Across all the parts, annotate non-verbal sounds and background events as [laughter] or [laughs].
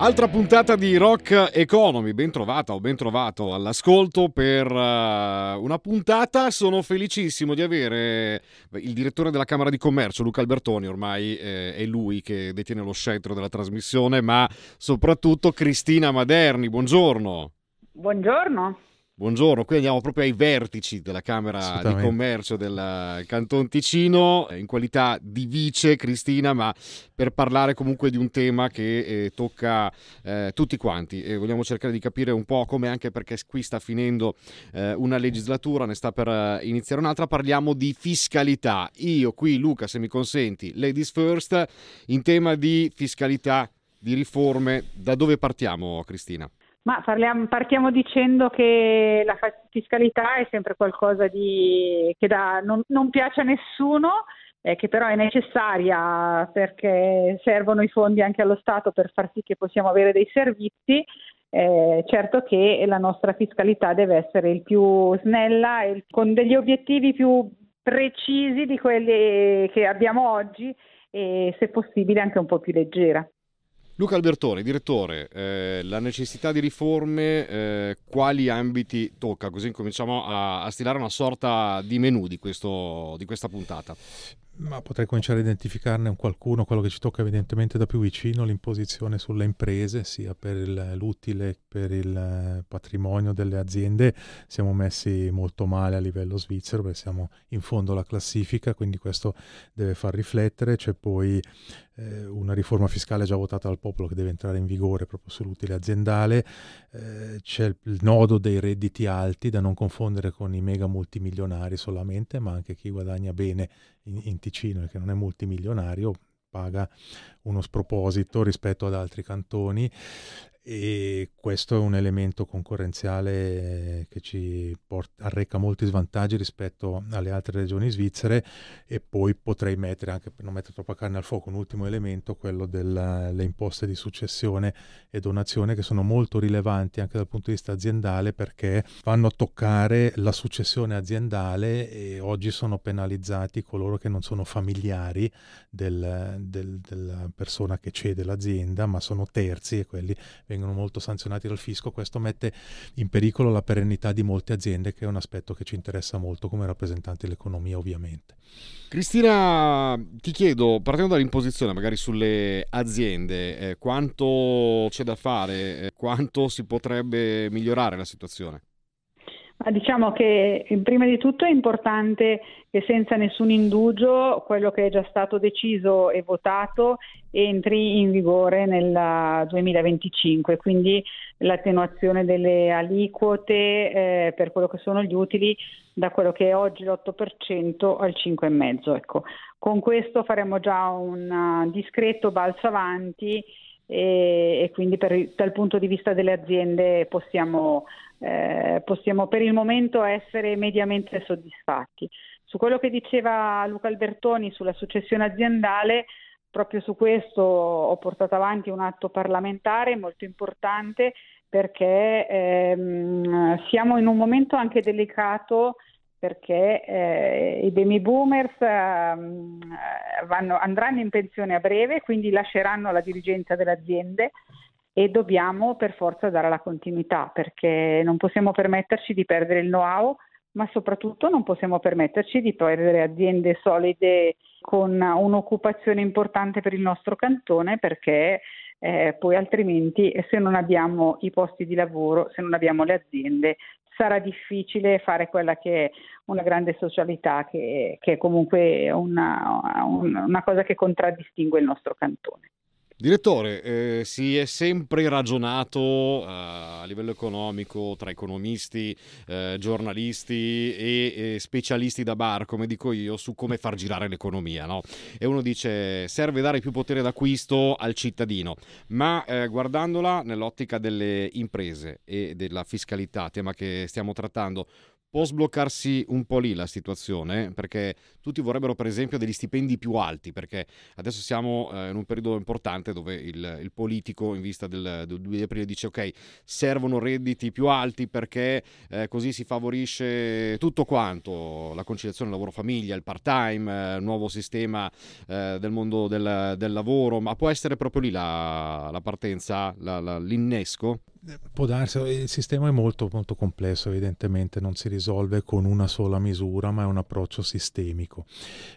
Altra puntata di Rock Economy, ben trovata o ben trovato all'ascolto per uh, una puntata. Sono felicissimo di avere il direttore della Camera di Commercio, Luca Albertoni, ormai eh, è lui che detiene lo scettro della trasmissione, ma soprattutto Cristina Maderni. Buongiorno. Buongiorno. Buongiorno, qui andiamo proprio ai vertici della Camera di Commercio del Canton Ticino, in qualità di vice Cristina, ma per parlare comunque di un tema che eh, tocca eh, tutti quanti e vogliamo cercare di capire un po' come anche perché qui sta finendo eh, una legislatura, ne sta per eh, iniziare un'altra, parliamo di fiscalità. Io qui, Luca, se mi consenti, ladies first, in tema di fiscalità, di riforme, da dove partiamo Cristina? Ma parliamo, partiamo dicendo che la fiscalità è sempre qualcosa di, che da, non, non, piace a nessuno, eh, che però è necessaria perché servono i fondi anche allo Stato per far sì che possiamo avere dei servizi. Eh, certo che la nostra fiscalità deve essere il più snella e con degli obiettivi più precisi di quelli che abbiamo oggi e se possibile anche un po' più leggera. Luca Albertone, direttore, eh, la necessità di riforme, eh, quali ambiti tocca? Così cominciamo a, a, stilare una sorta di menù di, questo, di questa puntata. Ma potrei cominciare a identificarne un qualcuno, quello che ci tocca evidentemente da più vicino, l'imposizione sulle imprese, sia per il, l'utile per il patrimonio delle aziende. Siamo messi molto male a livello svizzero perché siamo in fondo alla classifica, quindi questo deve far riflettere. C'è poi eh, una riforma fiscale già votata dal popolo che deve entrare in vigore proprio sull'utile aziendale, eh, c'è il nodo dei redditi alti da non confondere con i mega multimilionari solamente, ma anche chi guadagna bene in, in Ticino e che non è multimilionario paga uno sproposito rispetto ad altri cantoni e questo è un elemento concorrenziale che ci porta, arreca molti svantaggi rispetto alle altre regioni svizzere e poi potrei mettere anche per non mettere troppa carne al fuoco un ultimo elemento, quello delle imposte di successione e donazione che sono molto rilevanti anche dal punto di vista aziendale perché vanno a toccare la successione aziendale e oggi sono penalizzati coloro che non sono familiari del, del, della persona che cede l'azienda ma sono terzi e quelli vengono vengono molto sanzionati dal fisco, questo mette in pericolo la perennità di molte aziende, che è un aspetto che ci interessa molto come rappresentanti dell'economia ovviamente. Cristina, ti chiedo, partendo dall'imposizione magari sulle aziende, eh, quanto c'è da fare, eh, quanto si potrebbe migliorare la situazione? Diciamo che prima di tutto è importante che senza nessun indugio quello che è già stato deciso e votato entri in vigore nel 2025, quindi l'attenuazione delle aliquote eh, per quello che sono gli utili da quello che è oggi l'8% al 5,5%. Ecco. Con questo faremo già un discreto balzo avanti e, e quindi per, dal punto di vista delle aziende possiamo, eh, possiamo per il momento essere mediamente soddisfatti. Su quello che diceva Luca Albertoni sulla successione aziendale, proprio su questo ho portato avanti un atto parlamentare molto importante perché ehm, siamo in un momento anche delicato perché eh, i baby boomers eh, vanno, andranno in pensione a breve, quindi lasceranno la dirigenza delle aziende e dobbiamo per forza dare la continuità perché non possiamo permetterci di perdere il know-how, ma soprattutto non possiamo permetterci di perdere aziende solide con un'occupazione importante per il nostro cantone perché eh, poi altrimenti se non abbiamo i posti di lavoro, se non abbiamo le aziende, sarà difficile fare quella che è una grande socialità, che, che è comunque una, una cosa che contraddistingue il nostro cantone. Direttore, eh, si è sempre ragionato eh, a livello economico tra economisti, eh, giornalisti e, specialisti da bar, come dico io, su come far girare l'economia. No? E uno dice serve dare più potere d'acquisto al cittadino, ma eh, guardandola nell'ottica delle imprese e della fiscalità, tema che stiamo trattando, può sbloccarsi un po' lì la situazione, perché tutti vorrebbero per esempio degli stipendi più alti, perché adesso siamo eh, in un periodo importante dove il, il politico in vista del, del 2 aprile dice ok, servono redditi più alti perché eh, così si favorisce tutto quanto, la conciliazione lavoro-famiglia, il part-time, eh, nuovo sistema eh, del mondo del, del, lavoro, ma può essere proprio lì la, la partenza, la, la, l'innesco? Può darsi, il sistema è molto, molto complesso, evidentemente non si risolve con una sola misura, ma è un approccio sistemico.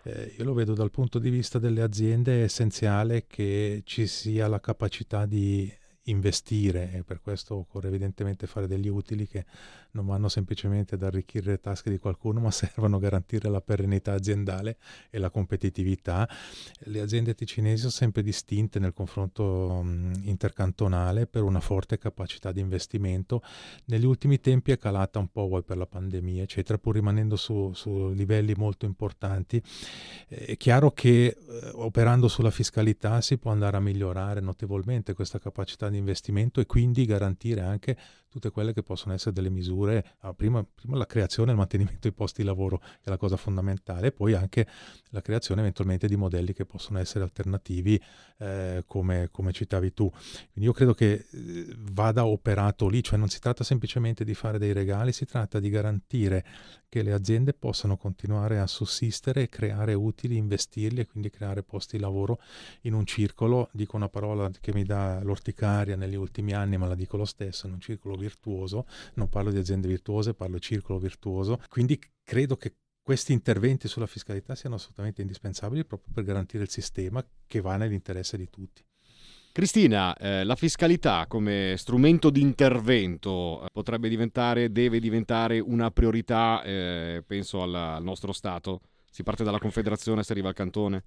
Eh, io lo vedo dal punto di vista delle aziende, è essenziale che ci sia la capacità di investire e per questo occorre evidentemente fare degli utili che non vanno semplicemente ad arricchire le tasche di qualcuno, ma [laughs] servono a garantire la perenità aziendale e la competitività. Le aziende ticinesi sono sempre distinte nel confronto intercantonale per una forte capacità di investimento. Negli ultimi tempi è calata un po' vuoi per la pandemia, eccetera, pur rimanendo su, su livelli molto importanti. È chiaro che eh, operando sulla fiscalità si può andare a migliorare notevolmente questa capacità di investimento e quindi garantire anche tutte quelle che possono essere delle misure, ah, prima, prima, la creazione e il mantenimento dei posti di lavoro è la cosa fondamentale, e poi anche la creazione eventualmente di modelli che possono essere alternativi eh, come, come, citavi tu. Quindi io credo che eh, vada operato lì, cioè non si tratta semplicemente di fare dei regali, si tratta di garantire che le aziende possano continuare a sussistere, creare utili, investirli e quindi creare posti di lavoro in un circolo, dico una parola che mi dà l'orticaria negli ultimi anni, ma la dico lo stesso, in un circolo virtuoso, non parlo di aziende virtuose, parlo di circolo virtuoso, quindi credo che questi interventi sulla fiscalità siano assolutamente indispensabili proprio per garantire il sistema che va nell'interesse di tutti. Cristina, eh, la fiscalità come strumento di intervento eh, potrebbe diventare, deve diventare una priorità, eh, penso al, al nostro Stato? Si parte dalla Confederazione, si arriva al cantone?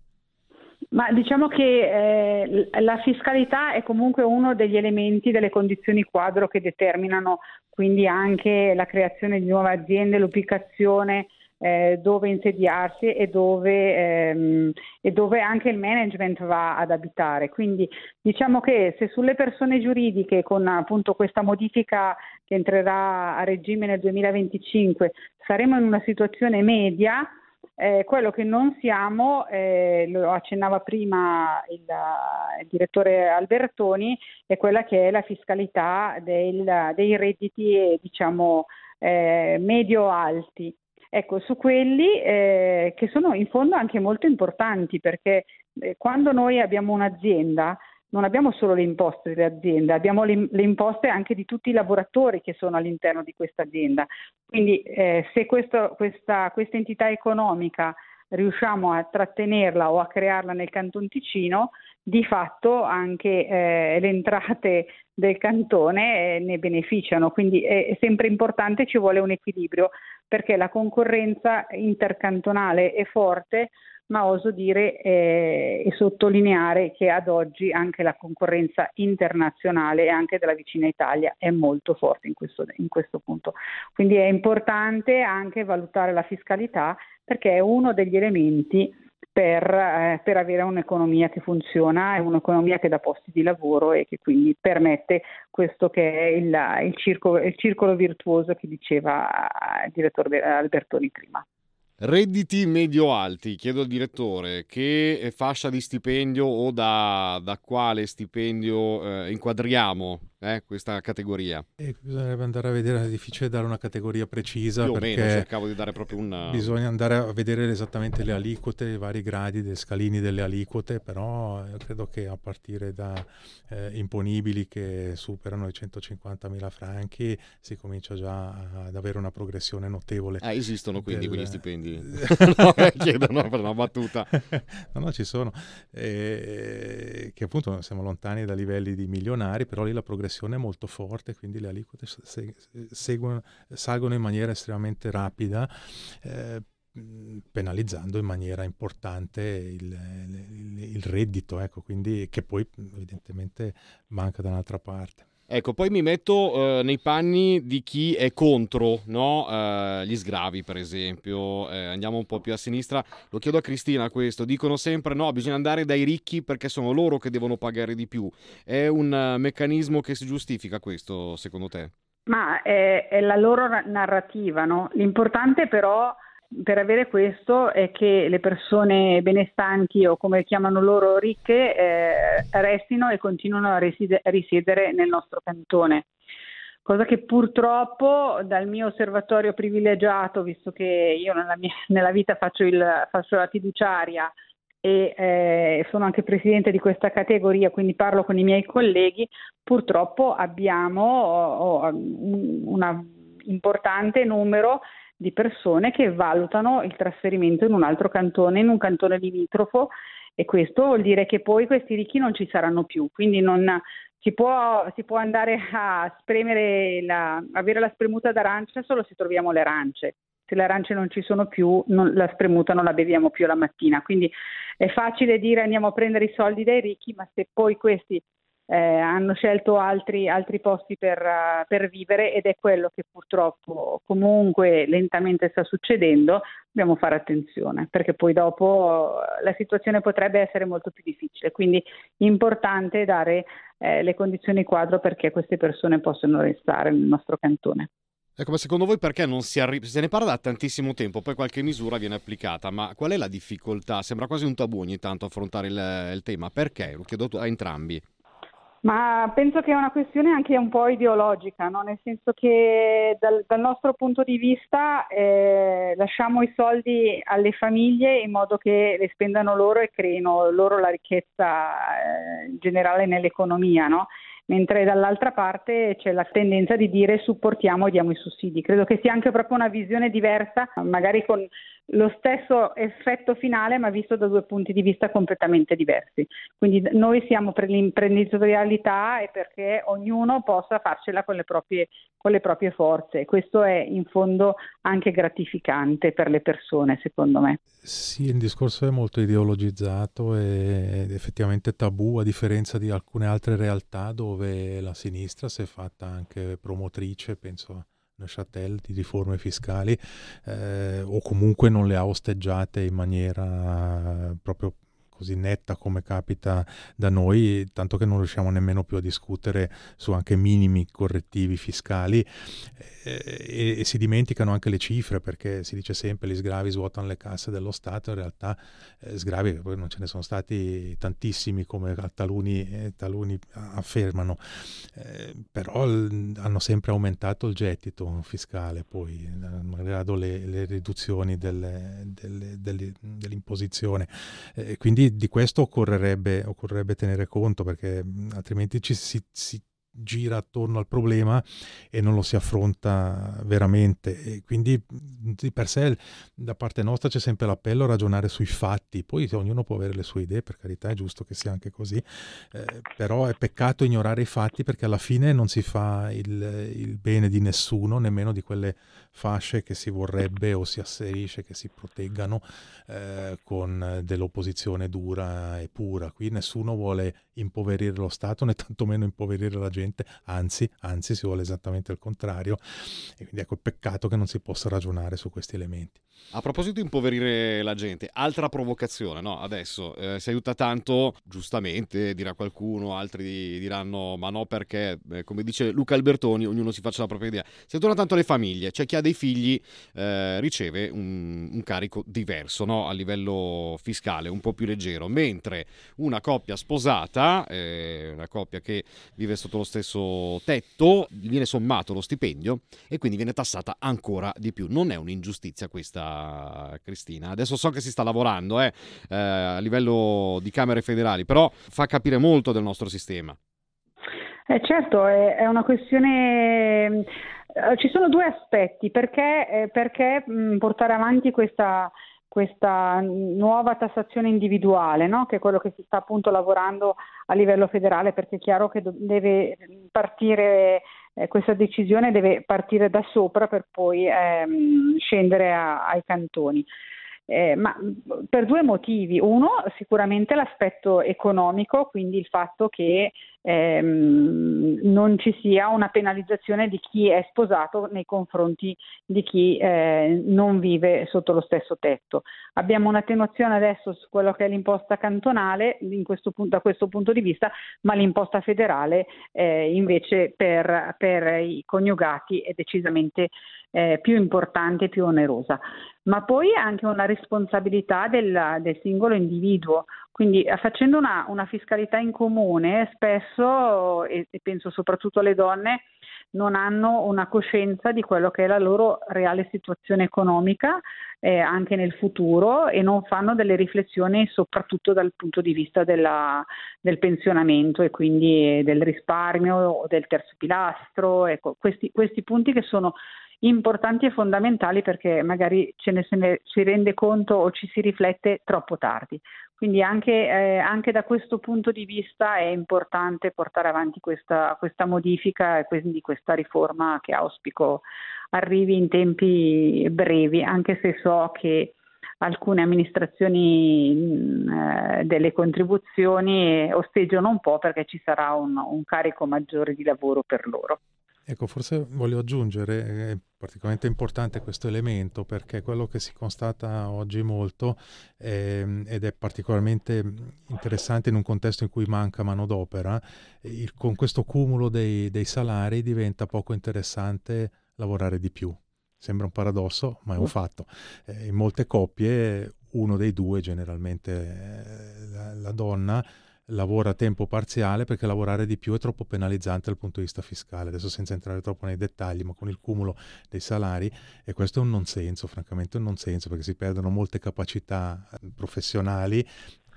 Ma diciamo che eh, la fiscalità è comunque uno degli elementi, delle condizioni quadro che determinano quindi anche la creazione di nuove aziende, l'ubicazione eh, dove insediarsi e dove, ehm, e dove, anche il management va ad abitare. Quindi diciamo che se sulle persone giuridiche con appunto questa modifica che entrerà a regime nel 2025 saremo in una situazione media, eh, quello che non siamo, eh, lo accennava prima il, il, direttore Albertoni, è quella che è la fiscalità del, dei redditi eh, diciamo, medio-alti. Ecco, su quelli eh, che sono in fondo anche molto importanti perché eh, quando noi abbiamo un'azienda non abbiamo solo le imposte dell'azienda, abbiamo le, le, imposte anche di tutti i lavoratori che sono all'interno di questa azienda. Quindi eh, se questo, questa, questa entità economica riusciamo a trattenerla o a crearla nel Canton Ticino, di fatto anche eh, le entrate del cantone eh, ne beneficiano, quindi è, sempre importante, ci vuole un equilibrio perché la concorrenza intercantonale è forte, ma oso dire eh, e sottolineare che ad oggi anche la concorrenza internazionale e anche della vicina Italia è molto forte in questo, in questo punto. Quindi è importante anche valutare la fiscalità perché è uno degli elementi per, eh, per, avere un'economia che funziona e un'economia che dà posti di lavoro e che quindi permette questo che è il, il, circolo, il circolo virtuoso che diceva il direttore Albertoni prima. Redditi medio-alti, chiedo al direttore, che fascia di stipendio o da, da quale stipendio eh, inquadriamo eh, questa categoria? Eh, bisognerebbe andare a vedere, è difficile dare una categoria precisa. Più meno, cercavo di dare proprio una... Bisogna andare a vedere esattamente le aliquote, i vari gradi, dei scalini delle aliquote, però io credo che a partire da eh, imponibili che superano i 150.000 franchi si comincia già ad avere una progressione notevole. Ah, esistono quindi del... quegli stipendi? [laughs] no, eh, chiedono per una battuta. [laughs] no, no, ci sono. Eh, che appunto siamo lontani da livelli di milionari, però lì la progressione progressione molto forte, quindi le aliquote seguono, salgono in maniera estremamente rapida. Eh, penalizzando in maniera importante il, il, il reddito, ecco, quindi, che poi evidentemente manca da un'altra parte. Ecco, poi mi metto eh, nei panni di chi è contro no? eh, gli sgravi, per esempio. Eh, andiamo un po' più a sinistra. Lo chiedo a Cristina questo. Dicono sempre no, bisogna andare dai ricchi perché sono loro che devono pagare di più. È un uh, meccanismo che si giustifica questo, secondo te? Ma è, è la loro narrativa, no? L'importante però per avere questo è che le persone benestanti o come chiamano loro ricche eh, restino e continuino a, risiede, a risiedere nel nostro cantone. Cosa che purtroppo dal mio osservatorio privilegiato, visto che io nella, mia, nella vita faccio, il, faccio, la fiduciaria e eh, sono anche presidente di questa categoria, quindi parlo con i miei colleghi, purtroppo abbiamo oh, oh, un importante numero di persone che valutano il trasferimento in un altro cantone, in un cantone limitrofo e questo vuol dire che poi questi ricchi non ci saranno più, quindi non, si, può, si può, andare a spremere, la, avere la spremuta d'arancia solo se troviamo le arance. Se le arance non ci sono più, non, la spremuta non la beviamo più la mattina. Quindi è facile dire andiamo a prendere i soldi dai ricchi, ma se poi questi eh, hanno scelto altri, altri posti per, uh, per, vivere ed è quello che purtroppo comunque lentamente sta succedendo, dobbiamo fare attenzione perché poi dopo uh, la situazione potrebbe essere molto più difficile. Quindi è importante dare eh, le condizioni quadro perché queste persone possano restare nel nostro cantone. Ecco, ma secondo voi perché non si arriva? Se ne parla da tantissimo tempo, poi qualche misura viene applicata, ma qual è la difficoltà? Sembra quasi un tabù ogni tanto affrontare il, il tema. Perché? Lo chiedo a entrambi. Ma penso che è una questione anche un po' ideologica, no? nel senso che dal, dal nostro punto di vista eh, lasciamo i soldi alle famiglie in modo che le spendano loro e creino loro la ricchezza eh, generale nell'economia. No? mentre dall'altra parte c'è la tendenza di dire supportiamo e diamo i sussidi. Credo che sia anche proprio una visione diversa, magari con lo stesso effetto finale ma visto da due punti di vista completamente diversi. Quindi noi siamo per l'imprenditorialità e perché ognuno possa farcela con le proprie, con le proprie forze. Questo è in fondo anche gratificante per le persone, secondo me. Sì, il discorso è molto ideologizzato ed effettivamente tabù, a differenza di alcune altre realtà dove la sinistra si è fatta anche promotrice, penso a Neuchâtel, di riforme fiscali, eh, o comunque non le ha osteggiate in maniera proprio così netta come capita da noi, tanto che non riusciamo nemmeno più a discutere su anche minimi correttivi fiscali e, e, si dimenticano anche le cifre perché si dice sempre gli sgravi svuotano le casse dello Stato, in realtà eh, sgravi poi non ce ne sono stati tantissimi come taluni, eh, taluni affermano, eh, però l- hanno sempre aumentato il gettito fiscale, poi malgrado le, le riduzioni delle, delle, delle, dell'imposizione. quindi di questo occorrerebbe, occorrerebbe, tenere conto perché altrimenti ci si, si gira attorno al problema e non lo si affronta veramente. E quindi di per sé da parte nostra c'è sempre l'appello a ragionare sui fatti, poi ognuno può avere le sue idee, per carità è giusto che sia anche così, eh, però è peccato ignorare i fatti perché alla fine non si fa il, il bene di nessuno, nemmeno di quelle fasce che si vorrebbe o si asserisce che si proteggano eh, con dell'opposizione dura e pura. Qui nessuno vuole impoverire lo Stato né tantomeno impoverire la gente, anzi, anzi si vuole esattamente il contrario. E quindi ecco peccato che non si possa ragionare su questi elementi. A proposito di impoverire la gente, altra provocazione, no? Adesso eh, si aiuta tanto, giustamente dirà qualcuno, altri diranno ma no perché, eh, come dice Luca Albertoni, ognuno si faccia la propria idea. Si aiuta tanto le famiglie, c'è chi ha dei figli eh, riceve un, un, carico diverso no? a livello fiscale, un po' più leggero, mentre una coppia sposata, eh, una coppia che vive sotto lo stesso tetto, viene sommato lo stipendio e quindi viene tassata ancora di più. Non è un'ingiustizia questa Cristina. Adesso so che si sta lavorando eh, eh, a livello di Camere federali, però fa capire molto del nostro sistema. Eh certo, è, è una questione... Eh, ci sono due aspetti, perché, eh, perché mh, portare avanti questa, questa nuova tassazione individuale, no? che è quello che si sta appunto lavorando a livello federale, perché è chiaro che deve partire eh, questa decisione deve partire da sopra per poi ehm, scendere a, ai cantoni. Eh, ma per due motivi. Uno, sicuramente l'aspetto economico, quindi il fatto che ehm, non ci sia una penalizzazione di chi è sposato nei confronti di chi eh, non vive sotto lo stesso tetto. Abbiamo un'attenuazione adesso su quello che è l'imposta cantonale questo, da questo punto di vista, ma l'imposta federale eh, invece per, per, i coniugati è decisamente eh, più importante e più onerosa. Ma poi anche una responsabilità del, del singolo individuo. Quindi eh, facendo una, una, fiscalità in comune, spesso, e, e penso soprattutto alle donne, non hanno una coscienza di quello che è la loro reale situazione economica eh, anche nel futuro e non fanno delle riflessioni soprattutto dal punto di vista della, del pensionamento e quindi del risparmio o del terzo pilastro. Ecco, questi, questi punti che sono importanti e fondamentali perché magari ce ne, se ne si rende conto o ci si riflette troppo tardi. Quindi anche, eh, anche, da questo punto di vista è importante portare avanti questa, questa, modifica e quindi questa riforma che auspico arrivi in tempi brevi, anche se so che alcune amministrazioni eh, delle contribuzioni osteggiano un po' perché ci sarà un, un carico maggiore di lavoro per loro. Ecco, forse voglio aggiungere, è particolarmente importante questo elemento perché quello che si constata oggi molto eh, ed è particolarmente interessante in un contesto in cui manca manodopera, il, con questo cumulo dei, dei salari diventa poco interessante lavorare di più. Sembra un paradosso, ma è un fatto. Eh, in molte coppie uno dei due, generalmente eh, la, la donna, lavora a tempo parziale perché lavorare di più è troppo penalizzante dal punto di vista fiscale. Adesso senza entrare troppo nei dettagli, ma con il cumulo dei salari, e questo è un non senso, francamente un non senso, perché si perdono molte capacità eh, professionali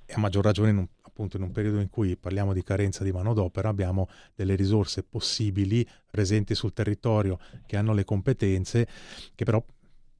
e a maggior ragione in un, appunto in un periodo in cui parliamo di carenza di manodopera abbiamo delle risorse possibili presenti sul territorio che hanno le competenze che però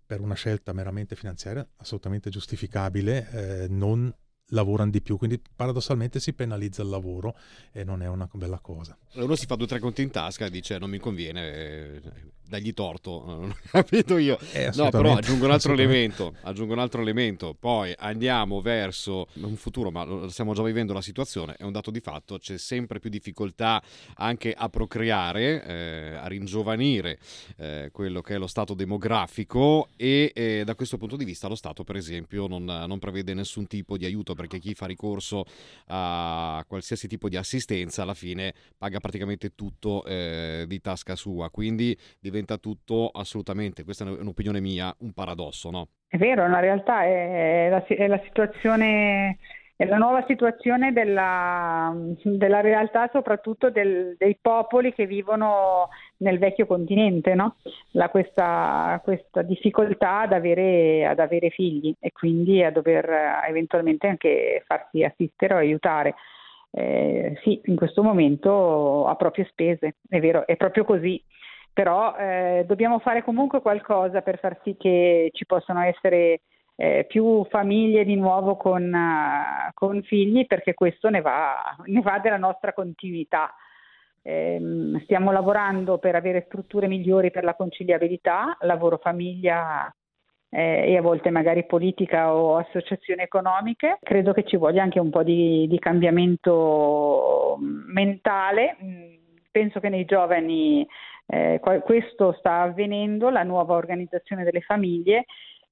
per una scelta meramente finanziaria assolutamente giustificabile eh, non lavorano di più, quindi paradossalmente si penalizza il lavoro e non è una bella cosa. Uno si fa due o tre conti in tasca e dice non mi conviene, eh, dagli torto, [laughs] non ho capito io. Eh, no, però aggiungo un altro elemento, aggiungo un altro elemento, poi andiamo verso un futuro, ma stiamo già vivendo la situazione, è un dato di fatto, c'è sempre più difficoltà anche a procreare, eh, a ringiovanire eh, quello che è lo stato demografico e eh, da questo punto di vista lo Stato per esempio non, non prevede nessun tipo di aiuto perché chi fa ricorso a qualsiasi tipo di assistenza alla fine paga praticamente tutto eh, di tasca sua, quindi diventa tutto assolutamente, questa è un'opinione mia, un paradosso, no? È vero, in realtà è la, è la situazione è la nuova situazione della, della realtà, soprattutto del, dei popoli che vivono nel vecchio continente, no? La, questa, questa, difficoltà ad avere, ad avere, figli e quindi a dover eventualmente anche farsi assistere o aiutare. Eh, sì, in questo momento a proprie spese, è vero, è proprio così però eh, dobbiamo fare comunque qualcosa per far sì che ci possano essere eh, più famiglie di nuovo con, uh, con figli perché questo ne va, ne va della nostra continuità. Eh, stiamo lavorando per avere strutture migliori per la conciliabilità, lavoro famiglia eh, e a volte magari politica o associazioni economiche. Credo che ci voglia anche un po' di, di cambiamento mentale. Mm, penso che nei giovani eh, questo sta avvenendo, la nuova organizzazione delle famiglie.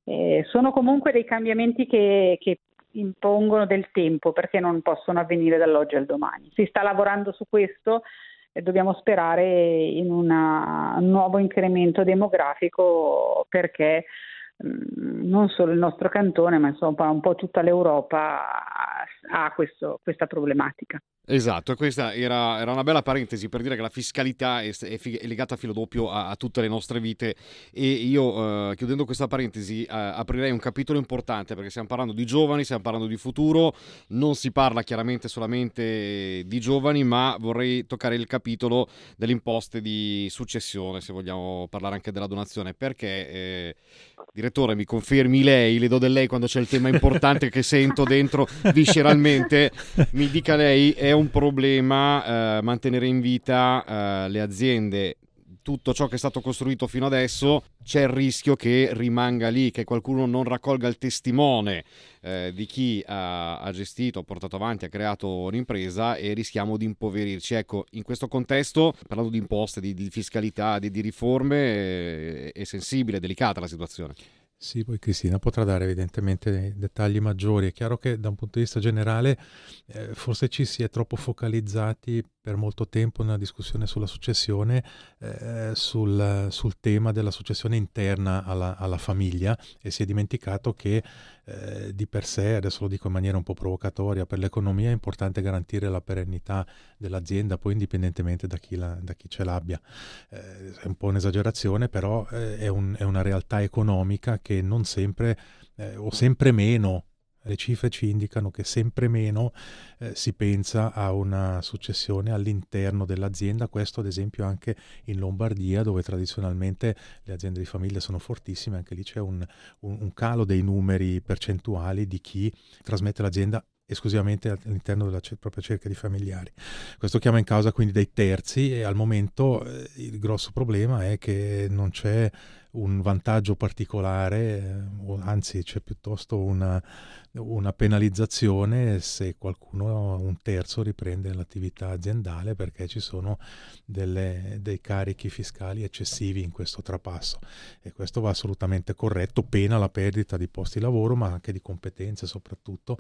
Eh, sono comunque dei cambiamenti che, che impongono del tempo perché non possono avvenire dall'oggi al domani. Si sta lavorando su questo dobbiamo sperare in una, un nuovo incremento demografico perché mh, non solo il nostro cantone ma insomma un po' tutta l'Europa ha questo, questa problematica. Esatto, questa era, era, una bella parentesi per dire che la fiscalità è, è, è legata a filo doppio a, a, tutte le nostre vite. E io eh, chiudendo questa parentesi eh, aprirei un capitolo importante perché stiamo parlando di giovani, stiamo parlando di futuro, non si parla chiaramente solamente di giovani ma vorrei toccare il capitolo delle imposte di successione se vogliamo parlare anche della donazione. Perché eh, direttore mi confermi lei, le do del lei quando c'è il tema importante che sento dentro visceralmente, mi dica lei è un problema eh, mantenere in vita eh, le aziende tutto ciò che è stato costruito fino adesso, c'è il rischio che rimanga lì, che qualcuno non raccolga il testimone eh, di chi ha, ha, gestito, ha portato avanti, ha creato un'impresa e rischiamo di impoverirci. Ecco, in questo contesto, parlando di imposte, di, di fiscalità, di, di riforme, è, è sensibile, è delicata la situazione. Sì, poi Cristina potrà dare evidentemente dettagli maggiori. È chiaro che da un punto di vista generale eh, forse ci si è troppo focalizzati per molto tempo nella discussione sulla successione eh, sul, sul, tema della successione interna alla, alla, famiglia e si è dimenticato che eh, di per sé, adesso lo dico in maniera un po' provocatoria, per l'economia è importante garantire la perennità dell'azienda, poi indipendentemente da chi, la, da chi ce l'abbia. Eh, è un po' un'esagerazione, però eh, è, un, è, una realtà economica che non sempre eh, o sempre meno le cifre ci indicano che sempre meno eh, si pensa a una successione all'interno dell'azienda, questo ad esempio anche in Lombardia dove tradizionalmente le aziende di famiglia sono fortissime, anche lì c'è un, un, un calo dei numeri percentuali di chi trasmette l'azienda esclusivamente all'interno della propria cerchia di familiari. Questo chiama in causa quindi dei terzi e al momento eh, il grosso problema è che non c'è un vantaggio particolare, eh, anzi c'è piuttosto una, una, penalizzazione se qualcuno, un terzo, riprende l'attività aziendale perché ci sono delle, dei carichi fiscali eccessivi in questo trapasso. E questo va assolutamente corretto, pena la perdita di posti di lavoro ma anche di competenze soprattutto,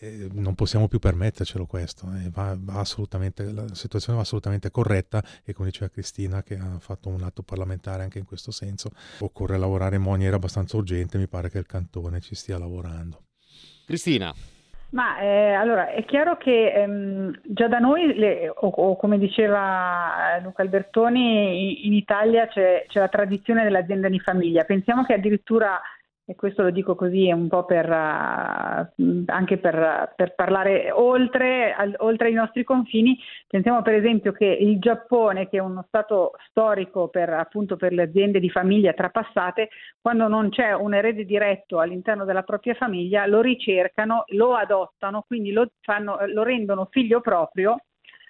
eh, non possiamo più permettercelo questo, eh, va, va la situazione va assolutamente corretta e come diceva Cristina che ha fatto un atto parlamentare anche in questo senso, occorre lavorare in maniera abbastanza urgente, mi pare che il cantone ci stia lavorando. Cristina. Ma eh, allora è chiaro che ehm, già da noi, le, o, o, come diceva Luca Albertoni, in, in Italia c'è, c'è, la tradizione dell'azienda di famiglia. Pensiamo che addirittura e questo lo dico così un po' per, uh, anche per, per parlare oltre, al, oltre, i nostri confini, pensiamo per esempio che il Giappone, che è uno stato storico per, appunto, per le aziende di famiglia trapassate, quando non c'è un erede diretto all'interno della propria famiglia, lo ricercano, lo adottano, quindi lo, fanno, lo rendono figlio proprio,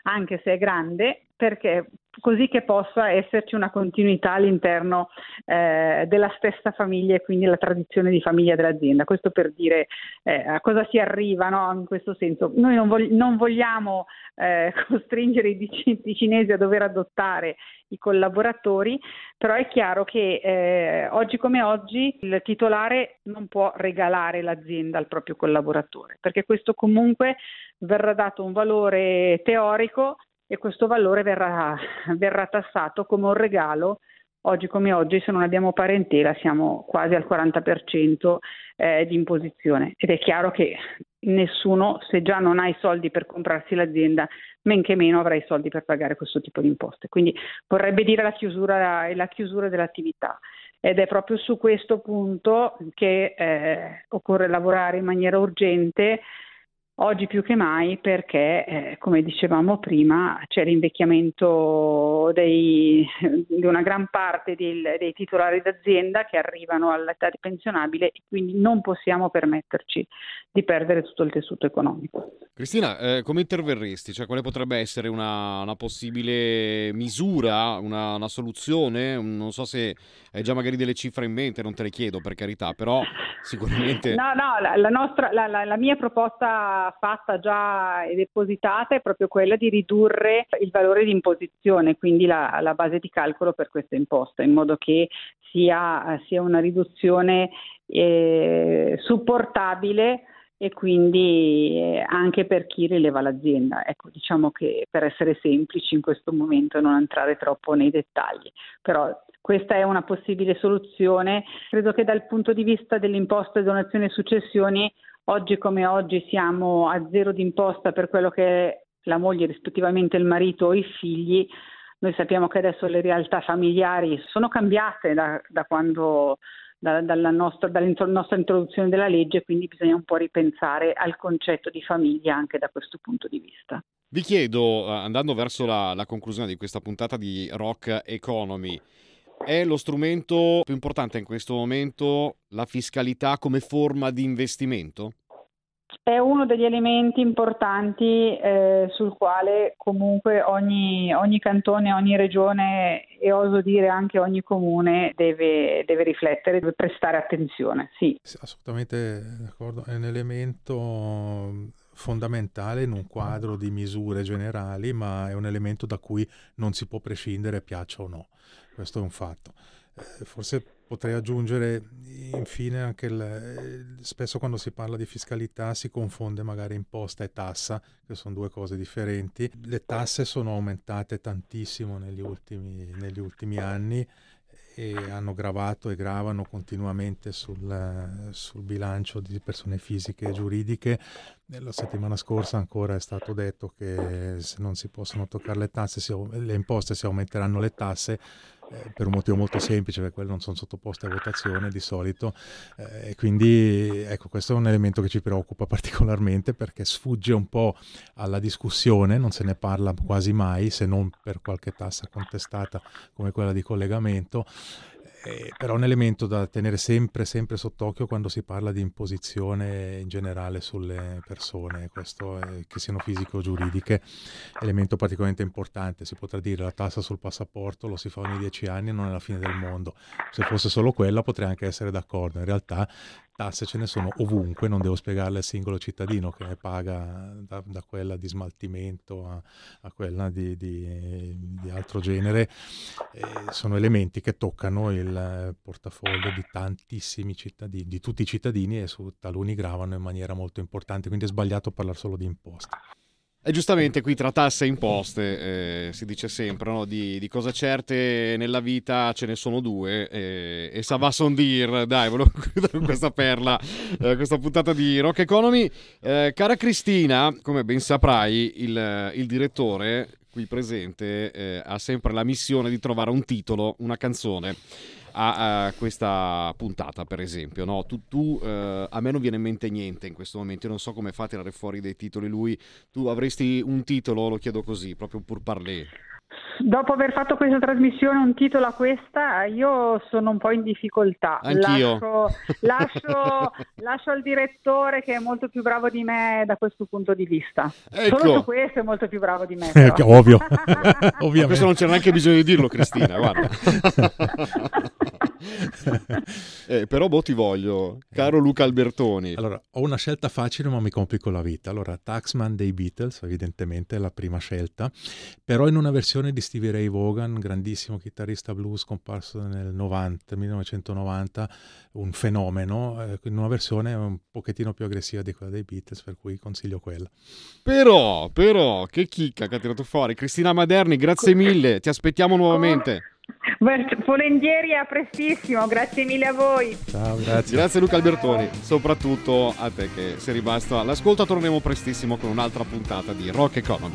anche se è grande, perché così che possa esserci una continuità all'interno eh, della stessa famiglia e quindi la tradizione di famiglia dell'azienda. Questo per dire eh, a cosa si arriva no? in questo senso. Noi non, vog- non vogliamo eh, [laughs] costringere i, dic- i, cinesi a dover adottare i collaboratori, però è chiaro che eh, oggi come oggi il titolare non può regalare l'azienda al proprio collaboratore, perché questo comunque verrà dato un valore teorico e questo valore verrà, verrà tassato come un regalo. Oggi come oggi, se non abbiamo parentela, siamo quasi al 40% eh, di imposizione ed è chiaro che nessuno, se già non ha i soldi per comprarsi l'azienda, men che meno avrà i soldi per pagare questo tipo di imposte. Quindi vorrebbe dire la chiusura, la chiusura dell'attività ed è proprio su questo punto che eh, occorre lavorare in maniera urgente Oggi più che mai perché, eh, come dicevamo prima, c'è l'invecchiamento dei, di una gran parte dei, dei titolari d'azienda che arrivano all'età pensionabile e quindi non possiamo permetterci di perdere tutto il tessuto economico. Cristina, eh, come interverresti? Cioè, quale potrebbe essere una, una possibile misura, una, una, soluzione? Non so se hai già magari delle cifre in mente, non te le chiedo per carità, però sicuramente... [laughs] No, no, la, la, nostra, la, la mia proposta fatta già e depositata è proprio quella di ridurre il valore di imposizione, quindi la, la base di calcolo per questa imposta, in modo che sia, sia una riduzione eh, supportabile e quindi eh, anche per chi rileva l'azienda. Ecco, diciamo che per essere semplici in questo momento non entrare troppo nei dettagli, però questa è una possibile soluzione. Credo che dal punto di vista dell'imposta donazioni e successioni Oggi come oggi siamo a zero d'imposta per quello che è la moglie, rispettivamente il marito o i figli. Noi sappiamo che adesso le realtà familiari sono cambiate da, da quando da, dalla, nostra, dalla introduzione della legge, quindi bisogna un po' ripensare al concetto di famiglia anche da questo punto di vista. Vi chiedo, eh, andando verso la, la conclusione di questa puntata di Rock Economy, è lo strumento più importante in questo momento la fiscalità come forma di investimento? è uno degli elementi importanti eh, sul quale comunque ogni, ogni, cantone, ogni regione e oso dire anche ogni comune deve, deve riflettere, deve prestare attenzione. Sì. Assolutamente d'accordo, è un elemento fondamentale in un quadro di misure generali, ma è un elemento da cui non si può prescindere, piaccia o no. Questo è un fatto. Eh, forse Potrei aggiungere infine anche il, spesso quando si parla di fiscalità si confonde magari imposta e tassa, che sono due cose differenti. Le tasse sono aumentate tantissimo negli ultimi, negli ultimi anni e hanno gravato e gravano continuamente sul, sul, bilancio di persone fisiche e giuridiche. La settimana scorsa ancora è stato detto che se non si possono toccare le tasse, si, le imposte si aumenteranno le tasse, eh, per un motivo molto semplice, perché quelle non sono sottoposte a votazione di solito. Eh, e quindi ecco, questo è un elemento che ci preoccupa [laughs] particolarmente perché sfugge un po' alla discussione, non se ne parla quasi mai, se non per qualche tassa contestata come quella di collegamento eh, però è un elemento da tenere sempre, sempre sott'occhio quando si parla di imposizione in generale sulle persone, questo è, che siano fisiche o giuridiche, elemento particolarmente importante. Si potrà dire la tassa sul passaporto lo si fa ogni dieci anni e non è la fine del mondo. Se fosse solo quella potrei anche essere d'accordo. In realtà tasse ce ne sono ovunque, non devo spiegarle al singolo cittadino che ne paga da, da quella di smaltimento a, a quella di, di, di, altro genere. E sono elementi che toccano il portafoglio di tantissimi cittadini, di tutti i cittadini e su taluni gravano in maniera molto importante, quindi è sbagliato parlare solo di imposte. E giustamente qui tra tasse e imposte eh, si dice sempre no? di, di, cose certe nella vita ce ne sono due eh, e sa va son dir, dai, volevo [laughs] chiudere questa perla, eh, questa puntata di Rock Economy. Eh, cara Cristina, come ben saprai, il, il direttore qui presente eh, ha sempre la missione di trovare un titolo, una canzone a, a questa puntata, per esempio. No? Tu, tu eh, a me non viene in mente niente in questo momento, io non so come fa a tirare fuori dei titoli lui. Tu avresti un titolo, lo chiedo così, proprio pur parler. Dopo aver fatto questa trasmissione un titolo a questa, io sono un po' in difficoltà. Anch'io. Lascio, lascio, [laughs] lascio, al direttore che è molto più bravo di me da questo punto di vista. Ecco. Solo su questo è molto più bravo di me. Eh, ovvio. [laughs] Ovviamente. Questo non c'è neanche bisogno di dirlo, Cristina, guarda. [laughs] [laughs] eh, però boh ti voglio, caro Luca Albertoni. Allora, ho una scelta facile ma mi complico la vita. Allora, Taxman dei Beatles, evidentemente è la prima scelta, però in una versione di Stevie Ray Vaughan, grandissimo chitarrista blues scomparso nel 90, 1990, un fenomeno, eh, in una versione un pochettino più aggressiva di quella dei Beatles, per cui consiglio quella. Però, però, che chicca che ha tirato fuori. Cristina Maderni, grazie mille, ti aspettiamo nuovamente. Volentieri a prestissimo, grazie mille a voi. Ciao, grazie. Grazie Luca Albertoni, soprattutto a te che sei rimasto all'ascolto. Torneremo prestissimo con un'altra puntata di Rock Economy.